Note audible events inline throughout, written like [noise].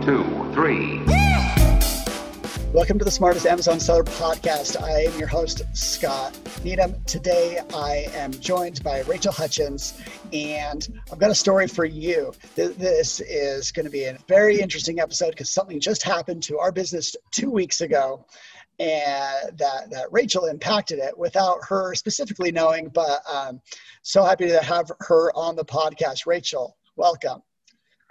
One, two, three. Welcome to the Smartest Amazon Seller Podcast. I am your host, Scott Needham. Today I am joined by Rachel Hutchins, and I've got a story for you. This is going to be a very interesting episode because something just happened to our business two weeks ago. And that, that Rachel impacted it without her specifically knowing, but um, so happy to have her on the podcast. Rachel, welcome.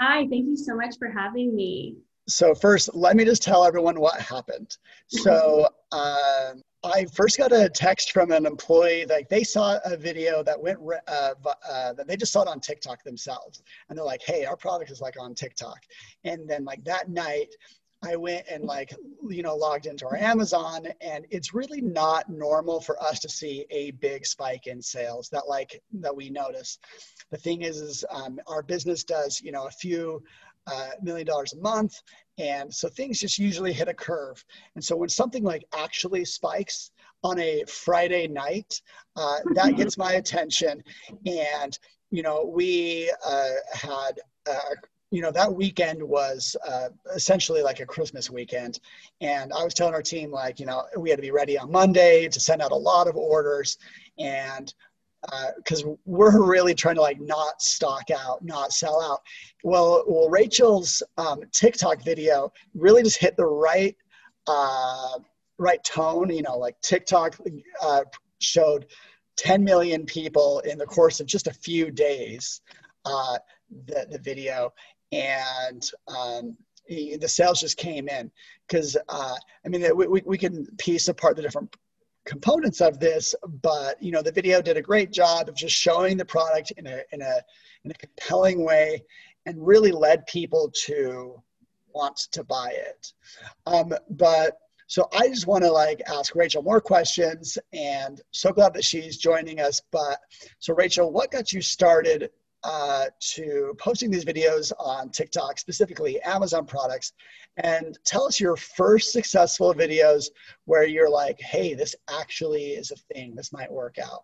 Hi, thank you so much for having me. So first, let me just tell everyone what happened. So [laughs] um, I first got a text from an employee like they saw a video that went uh, uh, that they just saw it on TikTok themselves, and they're like, "Hey, our product is like on TikTok." And then like that night, I went and like you know logged into our Amazon, and it's really not normal for us to see a big spike in sales that like that we notice the thing is, is um, our business does, you know, a few uh, million dollars a month. And so things just usually hit a curve. And so when something like actually spikes on a Friday night, uh, that gets my attention. And, you know, we uh, had, uh, you know, that weekend was uh, essentially like a Christmas weekend. And I was telling our team, like, you know, we had to be ready on Monday to send out a lot of orders. And because uh, we're really trying to like not stock out, not sell out. Well, well, Rachel's um, TikTok video really just hit the right, uh, right tone. You know, like TikTok uh, showed 10 million people in the course of just a few days. Uh, the the video and um, the sales just came in because uh, I mean we, we, we can piece apart the different components of this, but you know the video did a great job of just showing the product in a in a in a compelling way, and really led people to want to buy it. Um, but so I just want to like ask Rachel more questions, and so glad that she's joining us. But so Rachel, what got you started uh, to posting these videos on TikTok, specifically Amazon products, and tell us your first successful videos where you're like, hey, this actually is a thing, this might work out.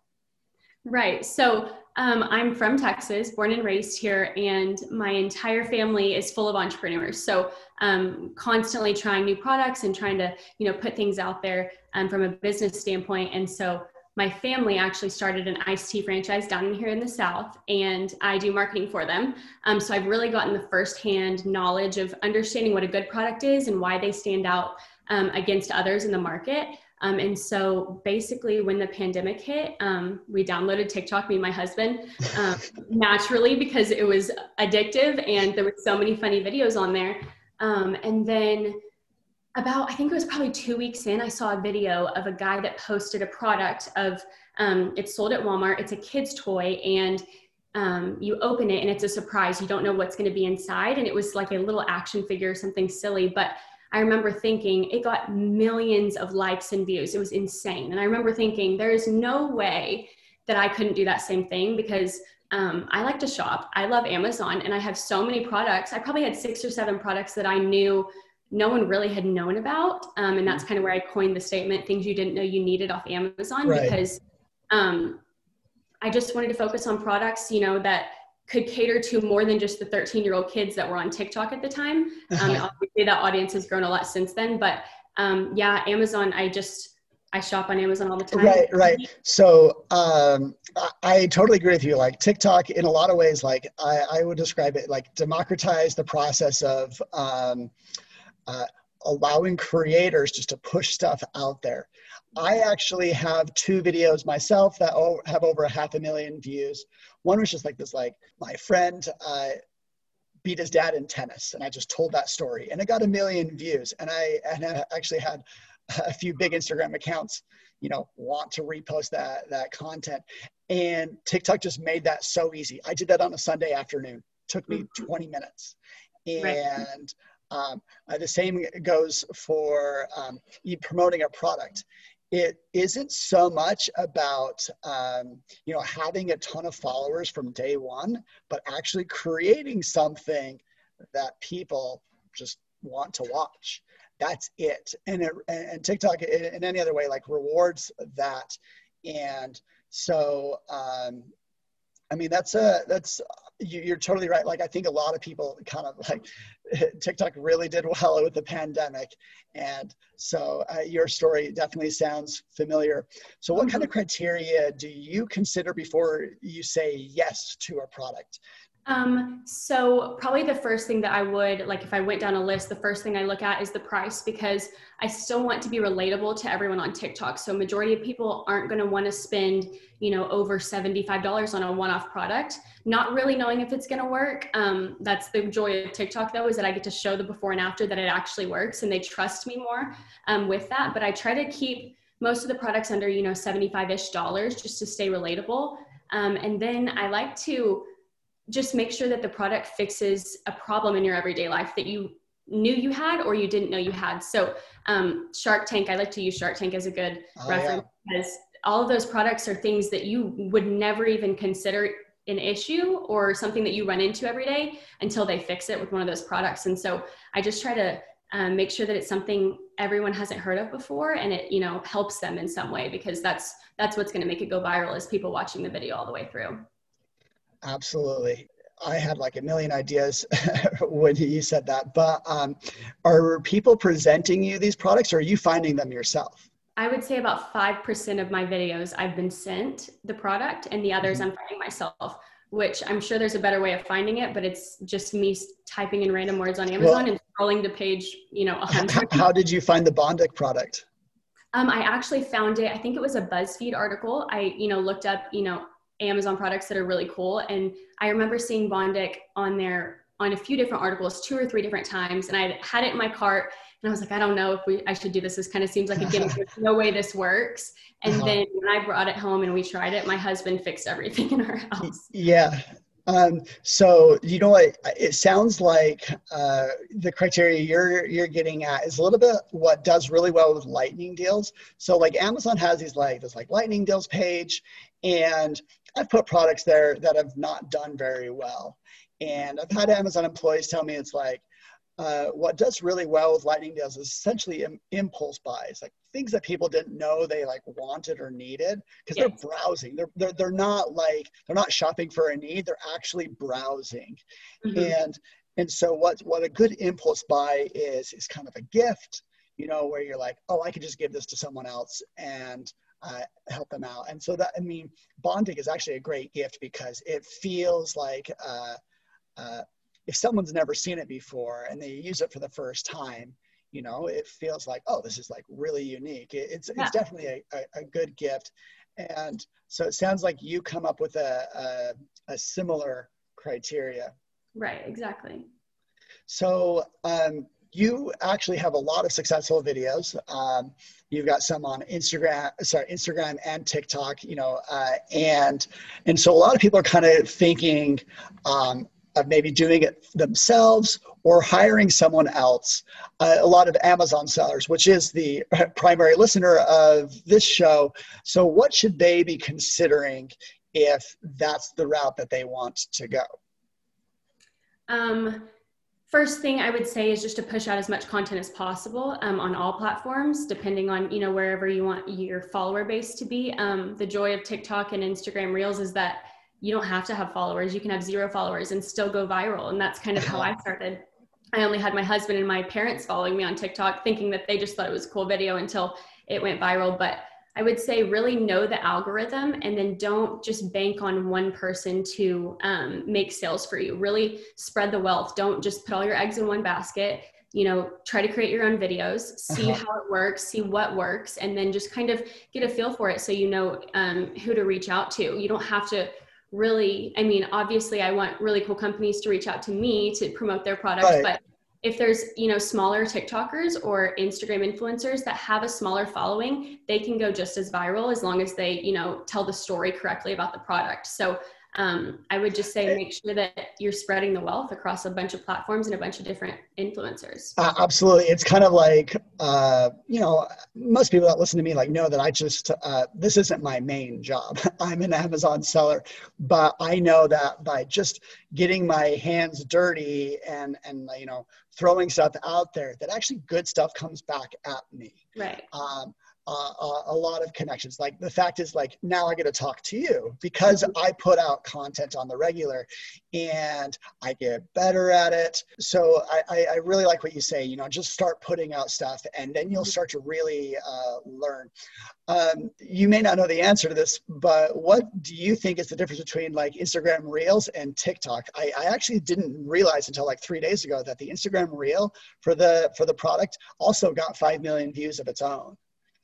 Right. So um, I'm from Texas, born and raised here, and my entire family is full of entrepreneurs. So um, constantly trying new products and trying to, you know, put things out there um, from a business standpoint. And so my family actually started an iced tea franchise down here in the South, and I do marketing for them. Um, so I've really gotten the firsthand knowledge of understanding what a good product is and why they stand out um, against others in the market. Um, and so basically, when the pandemic hit, um, we downloaded TikTok, me and my husband, um, [laughs] naturally because it was addictive and there were so many funny videos on there. Um, and then about i think it was probably two weeks in i saw a video of a guy that posted a product of um, it's sold at walmart it's a kid's toy and um, you open it and it's a surprise you don't know what's going to be inside and it was like a little action figure or something silly but i remember thinking it got millions of likes and views it was insane and i remember thinking there is no way that i couldn't do that same thing because um, I like to shop. I love Amazon and I have so many products. I probably had six or seven products that I knew no one really had known about. Um, and that's kind of where I coined the statement things you didn't know you needed off Amazon right. because um, I just wanted to focus on products, you know, that could cater to more than just the 13 year old kids that were on TikTok at the time. Um, uh-huh. obviously, that audience has grown a lot since then. But um, yeah, Amazon, I just, I shop on Amazon all the time. Right, right. So um, I, I, totally agree with you. Like TikTok, in a lot of ways, like I, I would describe it like democratize the process of um, uh, allowing creators just to push stuff out there. I actually have two videos myself that have over a half a million views. One was just like this, like my friend uh, beat his dad in tennis, and I just told that story, and it got a million views. And I and I actually had a few big Instagram accounts, you know, want to repost that that content, and TikTok just made that so easy. I did that on a Sunday afternoon. Took me mm-hmm. 20 minutes, and. Right um, uh, the same goes for um, promoting a product. It isn't so much about um, you know having a ton of followers from day one, but actually creating something that people just want to watch. That's it. And it, and TikTok in any other way like rewards that. And so um, I mean that's a that's you, are totally right. Like I think a lot of people kind of [laughs] like TikTok really did well with the pandemic, and so uh, your story definitely sounds familiar. So, what kind of mm-hmm. criteria do you consider before you say yes to a product? Um, so probably the first thing that I would like if I went down a list, the first thing I look at is the price because I still want to be relatable to everyone on TikTok. So majority of people aren't going to want to spend, you know, over $75 on a one-off product, not really knowing if it's going to work. Um, that's the joy of TikTok though, is that I get to show the before and after that it actually works and they trust me more um, with that. But I try to keep most of the products under, you know, 75-ish dollars just to stay relatable. Um, and then I like to just make sure that the product fixes a problem in your everyday life that you knew you had or you didn't know you had. So um, Shark Tank, I like to use Shark Tank as a good oh, reference yeah. because all of those products are things that you would never even consider an issue or something that you run into every day until they fix it with one of those products. And so I just try to um, make sure that it's something everyone hasn't heard of before and it you know helps them in some way because that's that's what's going to make it go viral is people watching the video all the way through Absolutely. I had like a million ideas [laughs] when you said that. But um, are people presenting you these products or are you finding them yourself? I would say about 5% of my videos I've been sent the product, and the others mm-hmm. I'm finding myself, which I'm sure there's a better way of finding it, but it's just me typing in random words on Amazon well, and scrolling to page, you know, 100. How did you find the Bondic product? Um, I actually found it, I think it was a BuzzFeed article. I, you know, looked up, you know, Amazon products that are really cool. And I remember seeing Bondic on there on a few different articles, two or three different times. And I had it in my cart and I was like, I don't know if we, I should do this. This kind of seems like a gimmick. There's no way this works. And uh-huh. then when I brought it home and we tried it, my husband fixed everything in our house. Yeah. Um, so you know what? It sounds like uh, the criteria you're you're getting at is a little bit what does really well with lightning deals. So like Amazon has these like this like lightning deals page, and I've put products there that have not done very well. And I've had Amazon employees tell me it's like, uh, what does really well with lightning deals is essentially Im- impulse buys, like things that people didn't know they like wanted or needed because yes. they're browsing. They're, they're they're not like they're not shopping for a need. They're actually browsing, mm-hmm. and and so what what a good impulse buy is is kind of a gift, you know, where you're like, oh, I could just give this to someone else and uh, help them out. And so that, I mean, Bondic is actually a great gift because it feels like uh, uh, if someone's never seen it before and they use it for the first time, you know, it feels like, oh, this is like really unique. It, it's, yeah. it's definitely a, a, a, good gift. And so it sounds like you come up with a, a, a similar criteria. Right, exactly. So um, you actually have a lot of successful videos. Um, you've got some on Instagram, sorry, Instagram and TikTok, you know, uh, and and so a lot of people are kind of thinking um, of maybe doing it themselves or hiring someone else. Uh, a lot of Amazon sellers, which is the [laughs] primary listener of this show. So, what should they be considering if that's the route that they want to go? Um, first thing i would say is just to push out as much content as possible um, on all platforms depending on you know wherever you want your follower base to be. Um, the joy of tiktok and instagram reels is that you don't have to have followers. You can have zero followers and still go viral. And that's kind of how i started. I only had my husband and my parents following me on tiktok thinking that they just thought it was a cool video until it went viral. But I would say really know the algorithm and then don't just bank on one person to um, make sales for you. Really spread the wealth. Don't just put all your eggs in one basket. You know, try to create your own videos, see uh-huh. how it works, see what works, and then just kind of get a feel for it so you know um, who to reach out to. You don't have to really, I mean, obviously, I want really cool companies to reach out to me to promote their products, right. but if there's you know smaller tiktokers or instagram influencers that have a smaller following they can go just as viral as long as they you know tell the story correctly about the product. So um, I would just say make sure that you're spreading the wealth across a bunch of platforms and a bunch of different influencers. Uh, absolutely. It's kind of like, uh, you know, most people that listen to me like know that I just, uh, this isn't my main job. [laughs] I'm an Amazon seller, but I know that by just getting my hands dirty and, and, you know, throwing stuff out there, that actually good stuff comes back at me. Right. Um, uh, a lot of connections. Like the fact is, like now I get to talk to you because I put out content on the regular, and I get better at it. So I, I really like what you say. You know, just start putting out stuff, and then you'll start to really uh, learn. Um, you may not know the answer to this, but what do you think is the difference between like Instagram Reels and TikTok? I, I actually didn't realize until like three days ago that the Instagram Reel for the for the product also got five million views of its own.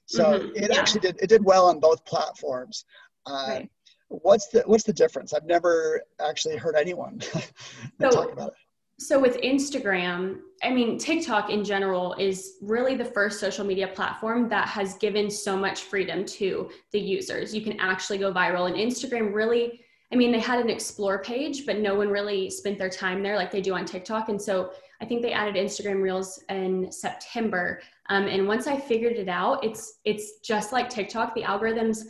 So mm-hmm. it yeah. actually did it did well on both platforms. Uh, right. What's the what's the difference? I've never actually heard anyone [laughs] so, talk about it. So with Instagram, I mean TikTok in general is really the first social media platform that has given so much freedom to the users. You can actually go viral, and Instagram really. I mean, they had an explore page, but no one really spent their time there like they do on TikTok. And so I think they added Instagram Reels in September. Um, and once I figured it out, it's it's just like TikTok. The algorithms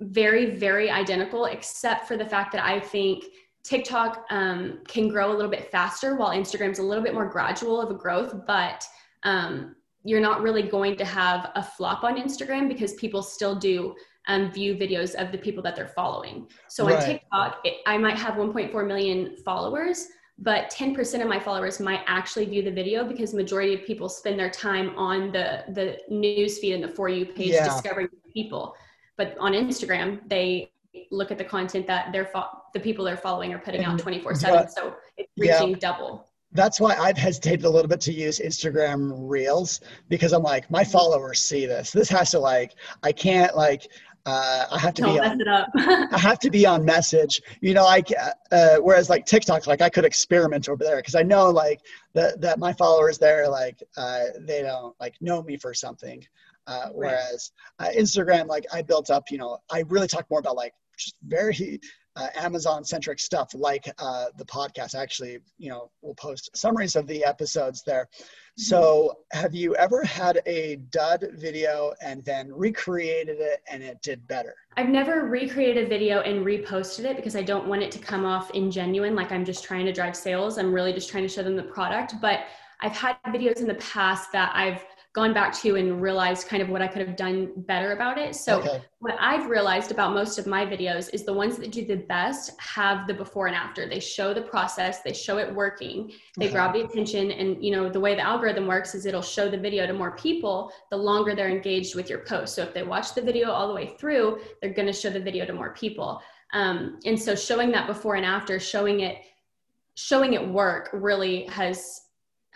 very very identical, except for the fact that I think TikTok um, can grow a little bit faster, while Instagram's a little bit more gradual of a growth. But um, you're not really going to have a flop on Instagram because people still do um, view videos of the people that they're following. So right. on TikTok, it, I might have 1.4 million followers, but 10% of my followers might actually view the video because majority of people spend their time on the the news feed and the for you page yeah. discovering people but on instagram they look at the content that they're fo- the people they're following are putting and, out 24 7 so it's reaching yeah. double that's why I've hesitated a little bit to use Instagram Reels because I'm like, my followers see this. This has to like, I can't like, uh, I have to Don't be on, [laughs] I have to be on message, you know, like, uh, whereas like TikTok, like I could experiment over there. Cause I know like that, that my followers there, like, uh, they don't like know me for something. Uh, whereas uh, Instagram, like I built up, you know, I really talk more about like just very uh, Amazon centric stuff like uh, the podcast. Actually, you know, we'll post summaries of the episodes there. Mm-hmm. So, have you ever had a dud video and then recreated it and it did better? I've never recreated a video and reposted it because I don't want it to come off ingenuine, like I'm just trying to drive sales. I'm really just trying to show them the product. But I've had videos in the past that I've gone back to and realized kind of what I could have done better about it. So okay. what I've realized about most of my videos is the ones that do the best have the before and after. They show the process, they show it working, they okay. grab the attention and you know the way the algorithm works is it'll show the video to more people the longer they're engaged with your post. So if they watch the video all the way through, they're going to show the video to more people. Um, and so showing that before and after, showing it showing it work really has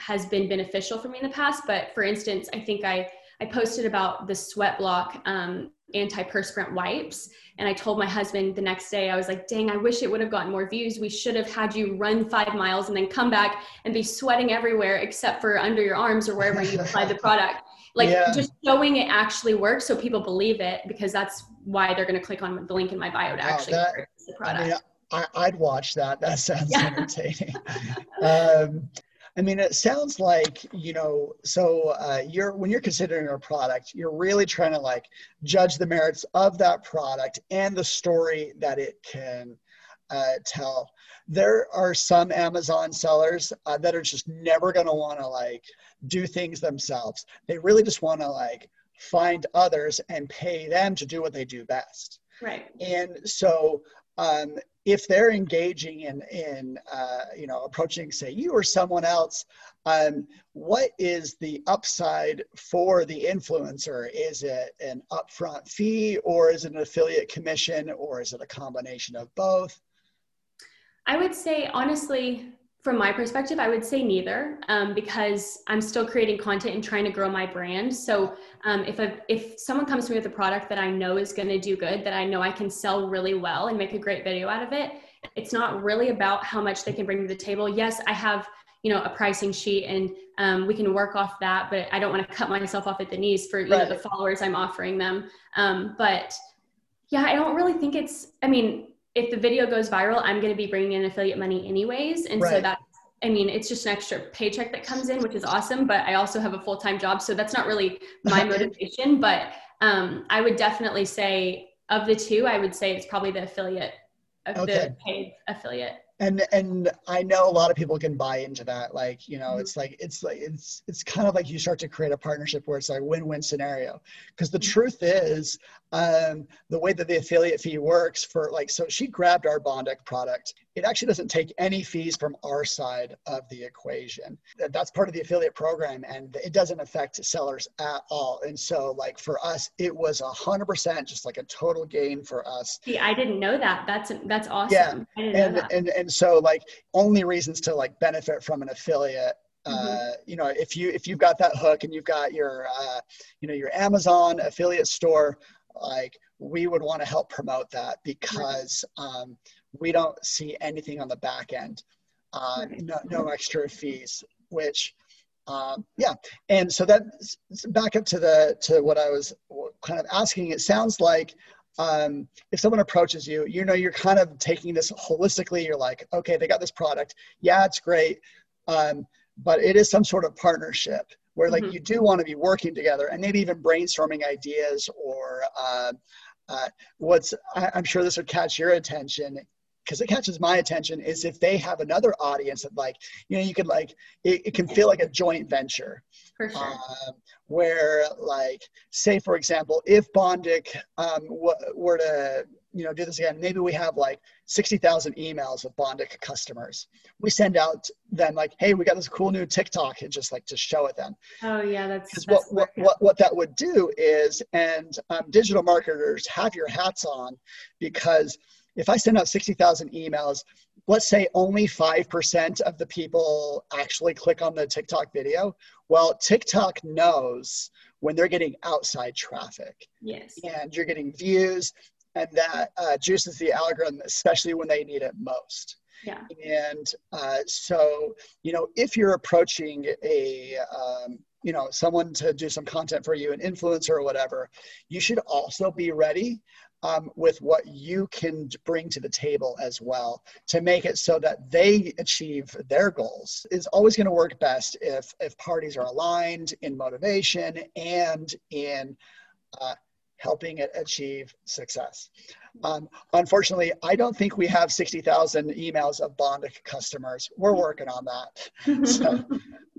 has been beneficial for me in the past. But for instance, I think I I posted about the sweat block um, antiperspirant wipes, and I told my husband the next day I was like, "Dang, I wish it would have gotten more views. We should have had you run five miles and then come back and be sweating everywhere except for under your arms or wherever you apply the [laughs] product." Like yeah. just showing it actually works so people believe it because that's why they're going to click on the link in my bio to wow, actually that, purchase the product. I mean, I, would watch that. That sounds yeah. entertaining. [laughs] um, I mean, it sounds like you know. So uh, you're when you're considering a product, you're really trying to like judge the merits of that product and the story that it can uh, tell. There are some Amazon sellers uh, that are just never going to want to like do things themselves. They really just want to like find others and pay them to do what they do best. Right. And so um, if they're engaging in in uh, you know approaching say you or someone else um, what is the upside for the influencer? Is it an upfront fee or is it an affiliate commission or is it a combination of both? I would say honestly from my perspective, I would say neither, um, because I'm still creating content and trying to grow my brand. So um, if a, if someone comes to me with a product that I know is going to do good, that I know I can sell really well and make a great video out of it, it's not really about how much they can bring to the table. Yes, I have you know a pricing sheet and um, we can work off that, but I don't want to cut myself off at the knees for you right. know the followers I'm offering them. Um, but yeah, I don't really think it's. I mean, if the video goes viral, I'm going to be bringing in affiliate money anyways. And right. so that's, I mean, it's just an extra paycheck that comes in, which is awesome. But I also have a full time job. So that's not really my [laughs] motivation. But um, I would definitely say, of the two, I would say it's probably the affiliate, of okay. the paid affiliate. and and i know a lot of people can buy into that like you know Mhm. it's like it's like it's it's kind of like you start to create a partnership where it's like win-win scenario because the Mhm. truth is um the way that the affiliate fee works for like so she grabbed our bondic product it actually doesn't take any fees from our side of the equation that's part of the affiliate program and it doesn't affect sellers at all and so like for us it was a hundred percent just like a total gain for us See, I didn't know that. That's that's awesome. Yeah, I didn't know and and and so like only reasons to like benefit from an affiliate uh Mm-hmm. you know if you if you've got that hook and you've got your uh you know your amazon affiliate store like we would want to help promote that because um we don't see anything on the back end uh no no extra fees which um yeah and so that back up to the to what i was kind of asking it sounds like um, if someone approaches you, you know, you're kind of taking this holistically. You're like, okay, they got this product. Yeah, it's great. Um, but it is some sort of partnership where like Mhm. you do want to be working together and maybe even brainstorming ideas or uh, uh, what's, I, I'm sure this would catch your attention because it catches my attention is if they have another audience that like, you know, you could like, it, it can feel like a joint venture For sure. um, where like say for example if bondic um, w- were to you know do this again. Maybe we have like 60000 emails of bondic customers. We send out them like hey we got this cool new tiktok and just like to show it them oh yeah, that's, because that's what, what, what, what that would do is and um, digital marketers have your hats on because if i send out 60000 emails let's say only 5% of the people actually click on the tiktok video well tiktok knows when they're getting outside traffic. Yes. and you're getting views and that uh, juices the algorithm especially when they need it most Yeah. and uh, so you know if you're approaching a um, you know someone to do some content for you an influencer or whatever you should also be ready um, with what you can bring to the table as well to make it so that they achieve their goals is always going to work best if if parties are aligned in motivation and in uh, helping it achieve success. Um, unfortunately, I don't think we have 60,000 emails of Bondic customers. We're working on that. [laughs] So,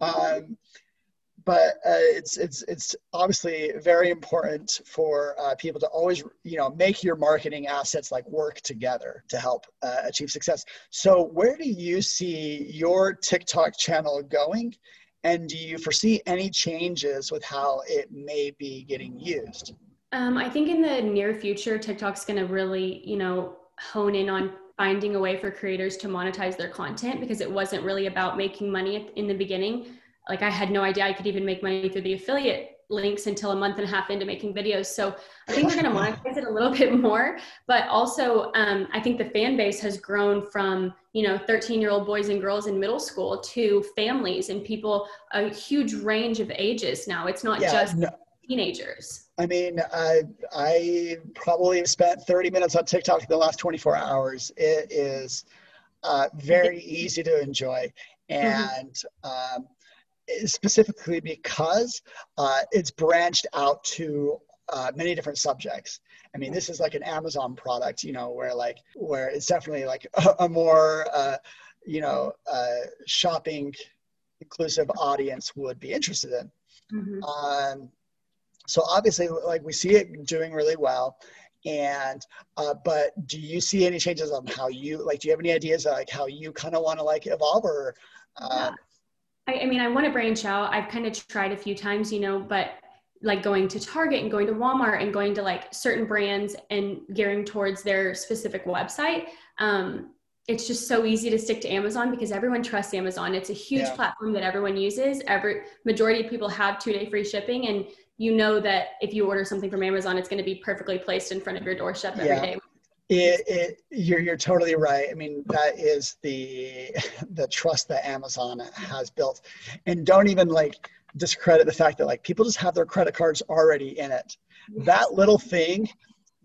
um, but uh, it's it's it's obviously very important for uh, people to always you know make your marketing assets like work together to help uh, achieve success. So where do you see your TikTok channel going? And do you foresee any changes with how it may be getting used? Um, I think in the near future, TikTok's going to really, you know, hone in on finding a way for creators to monetize their content because it wasn't really about making money in the beginning. Like I had no idea I could even make money through the affiliate links until a month and a half into making videos. So I think they're going [laughs] to monetize it a little bit more. But also, um, I think the fan base has grown from you know 13 year old boys and girls in middle school to families and people a huge range of ages now. It's not Yeah, just no, teenagers. I mean, I I probably spent 30 minutes on TikTok in the last 24 hours. It is uh, very [laughs] easy to enjoy, and um, specifically because uh, it's branched out to uh, many different subjects. I mean, this is like an Amazon product, you know, where like where it's definitely like a, a more uh, you know uh, shopping inclusive audience would be interested in. Mhm. Um, so obviously, like we see it doing really well. And uh, but do you see any changes on how you like? Do you have any ideas of like how you kind of want to like evolve or? Uh, I, I mean, I want to branch out. I've kind of tried a few times, you know, but like going to Target and going to Walmart and going to like certain brands and gearing towards their specific website. Um, it's just so easy to stick to Amazon because everyone trusts Amazon. It's a huge Yeah. platform that everyone uses. Every majority of people have two day free shipping, and you know that if you order something from Amazon, it's going to be perfectly placed in front of your doorstep every Yeah. day. it, it you're you're totally right. I mean, that is the the trust that Amazon has built, and don't even like discredit the fact that like people just have their credit cards already in it. That little thing,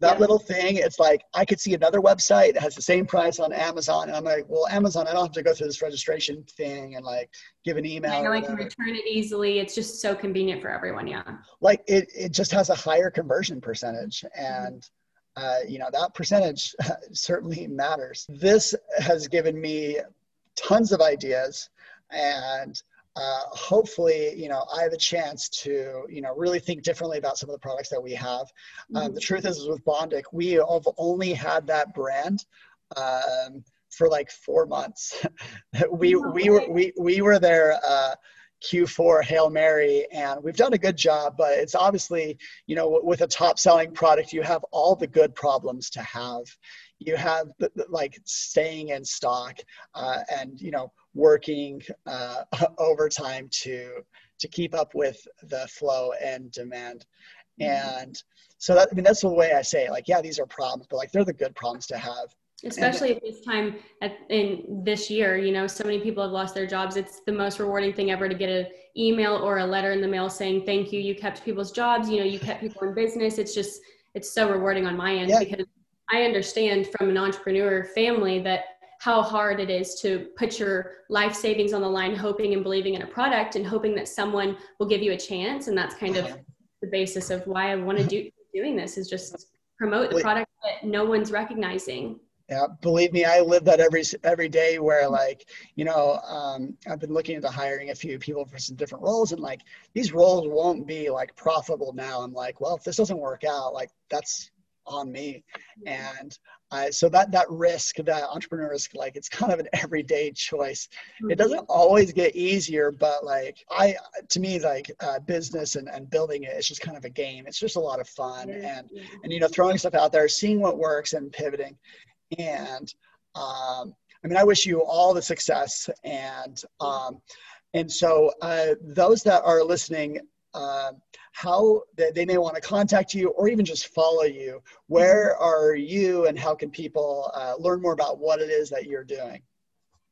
that Yeah. little thing, it's like I could see another website that has the same price on Amazon, and I'm like, well, Amazon, I don't have to go through this registration thing and like give an email. I know I can return it easily. It's just so convenient for everyone. Yeah. like it, it just has a higher conversion percentage and uh, you know, that percentage [laughs] certainly matters. This has given me tons of ideas and uh, hopefully, you know, I have a chance to, you know, really think differently about some of the products that we have. Um, mm-hmm. the truth is, is with Bondic, we have only had that brand um, for like four months. [laughs] we, we were, we, we were there, uh, Q4 Hail Mary, and we've done a good job, but it's obviously, you know, with a top selling product, you have all the good problems to have. You have like staying in stock uh, and, you know, working uh, [laughs] overtime to, to keep up with the flow and demand. Mm-hmm. And so that, I mean, that's the way I say it. Like, yeah, these are problems, but like, they're the good problems to have especially at this time at, in this year you know so many people have lost their jobs it's the most rewarding thing ever to get an email or a letter in the mail saying thank you you kept people's jobs you know you kept people in business it's just it's so rewarding on my end yeah. because i understand from an entrepreneur family that how hard it is to put your life savings on the line hoping and believing in a product and hoping that someone will give you a chance. And that's kind of the basis of why i want to do [laughs] doing this is just promote the product that no one's recognizing. Yeah, believe me, I live that every every day. Where like, you know, um, I've been looking into hiring a few people for some different roles, and like these roles won't be like profitable now. I'm like, well, if this doesn't work out, like that's on me, and I, so that that risk, that entrepreneur risk, like it's kind of an everyday choice. Mm-hmm. It doesn't always get easier, but like I, to me, like uh, business and, and building it, it's just kind of a game. It's just a lot of fun, yeah. and and you know, throwing stuff out there, seeing what works, and pivoting. And um, I mean, I wish you all the success. And um, and so uh, those that are listening, uh, how they, they may want to contact you or even just follow you. Where are you, and how can people uh, learn more about what it is that you're doing?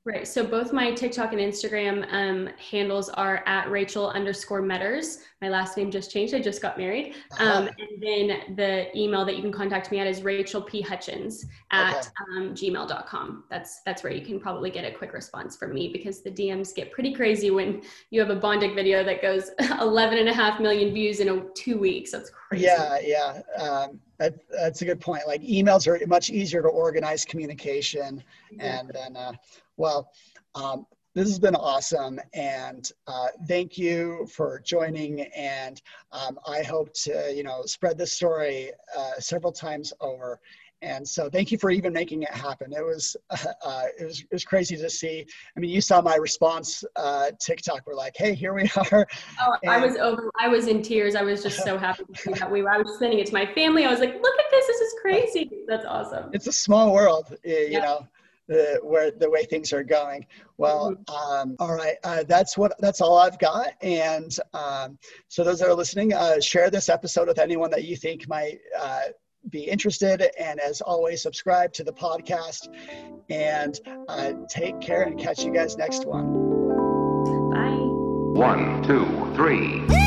Right. So both my TikTok and Instagram um, handles are at Rachel underscore Meaders. My last name just changed. I just got married. Uh-huh. Um, and then the email that you can contact me at is Rachel P Hutchins at okay. um, gmail.com. That's that's where you can probably get a quick response from me because the DMs get pretty crazy when you have a Bondic video that goes [laughs] 11 and a half million views in a, two weeks. That's crazy. Yeah, yeah. Um, that, that's a good point. Like emails are much easier to organize communication, yeah. and then uh, well, um, this has been awesome, and uh, thank you for joining. And um, I hope to you know spread this story uh, several times over. And so, thank you for even making it happen. It was, [laughs] uh, it was, it was crazy to see. I mean, you saw my response uh, TikTok. We're like, "Hey, here we [laughs] are." Oh, and, I was over. I was in tears. I was just so [laughs] happy to see that. We, I was sending it to my family. I was like, "Look at this! This is crazy. That's awesome." It's a small world, you yeah. know the where the way things are going. Well, mm-hmm. um, all right, uh, that's what that's all I've got. And um, so those that are listening, uh, share this episode with anyone that you think might. Uh, be interested. And as always, subscribe to the podcast and uh, take care and catch you guys next one. Bye. One, two, three.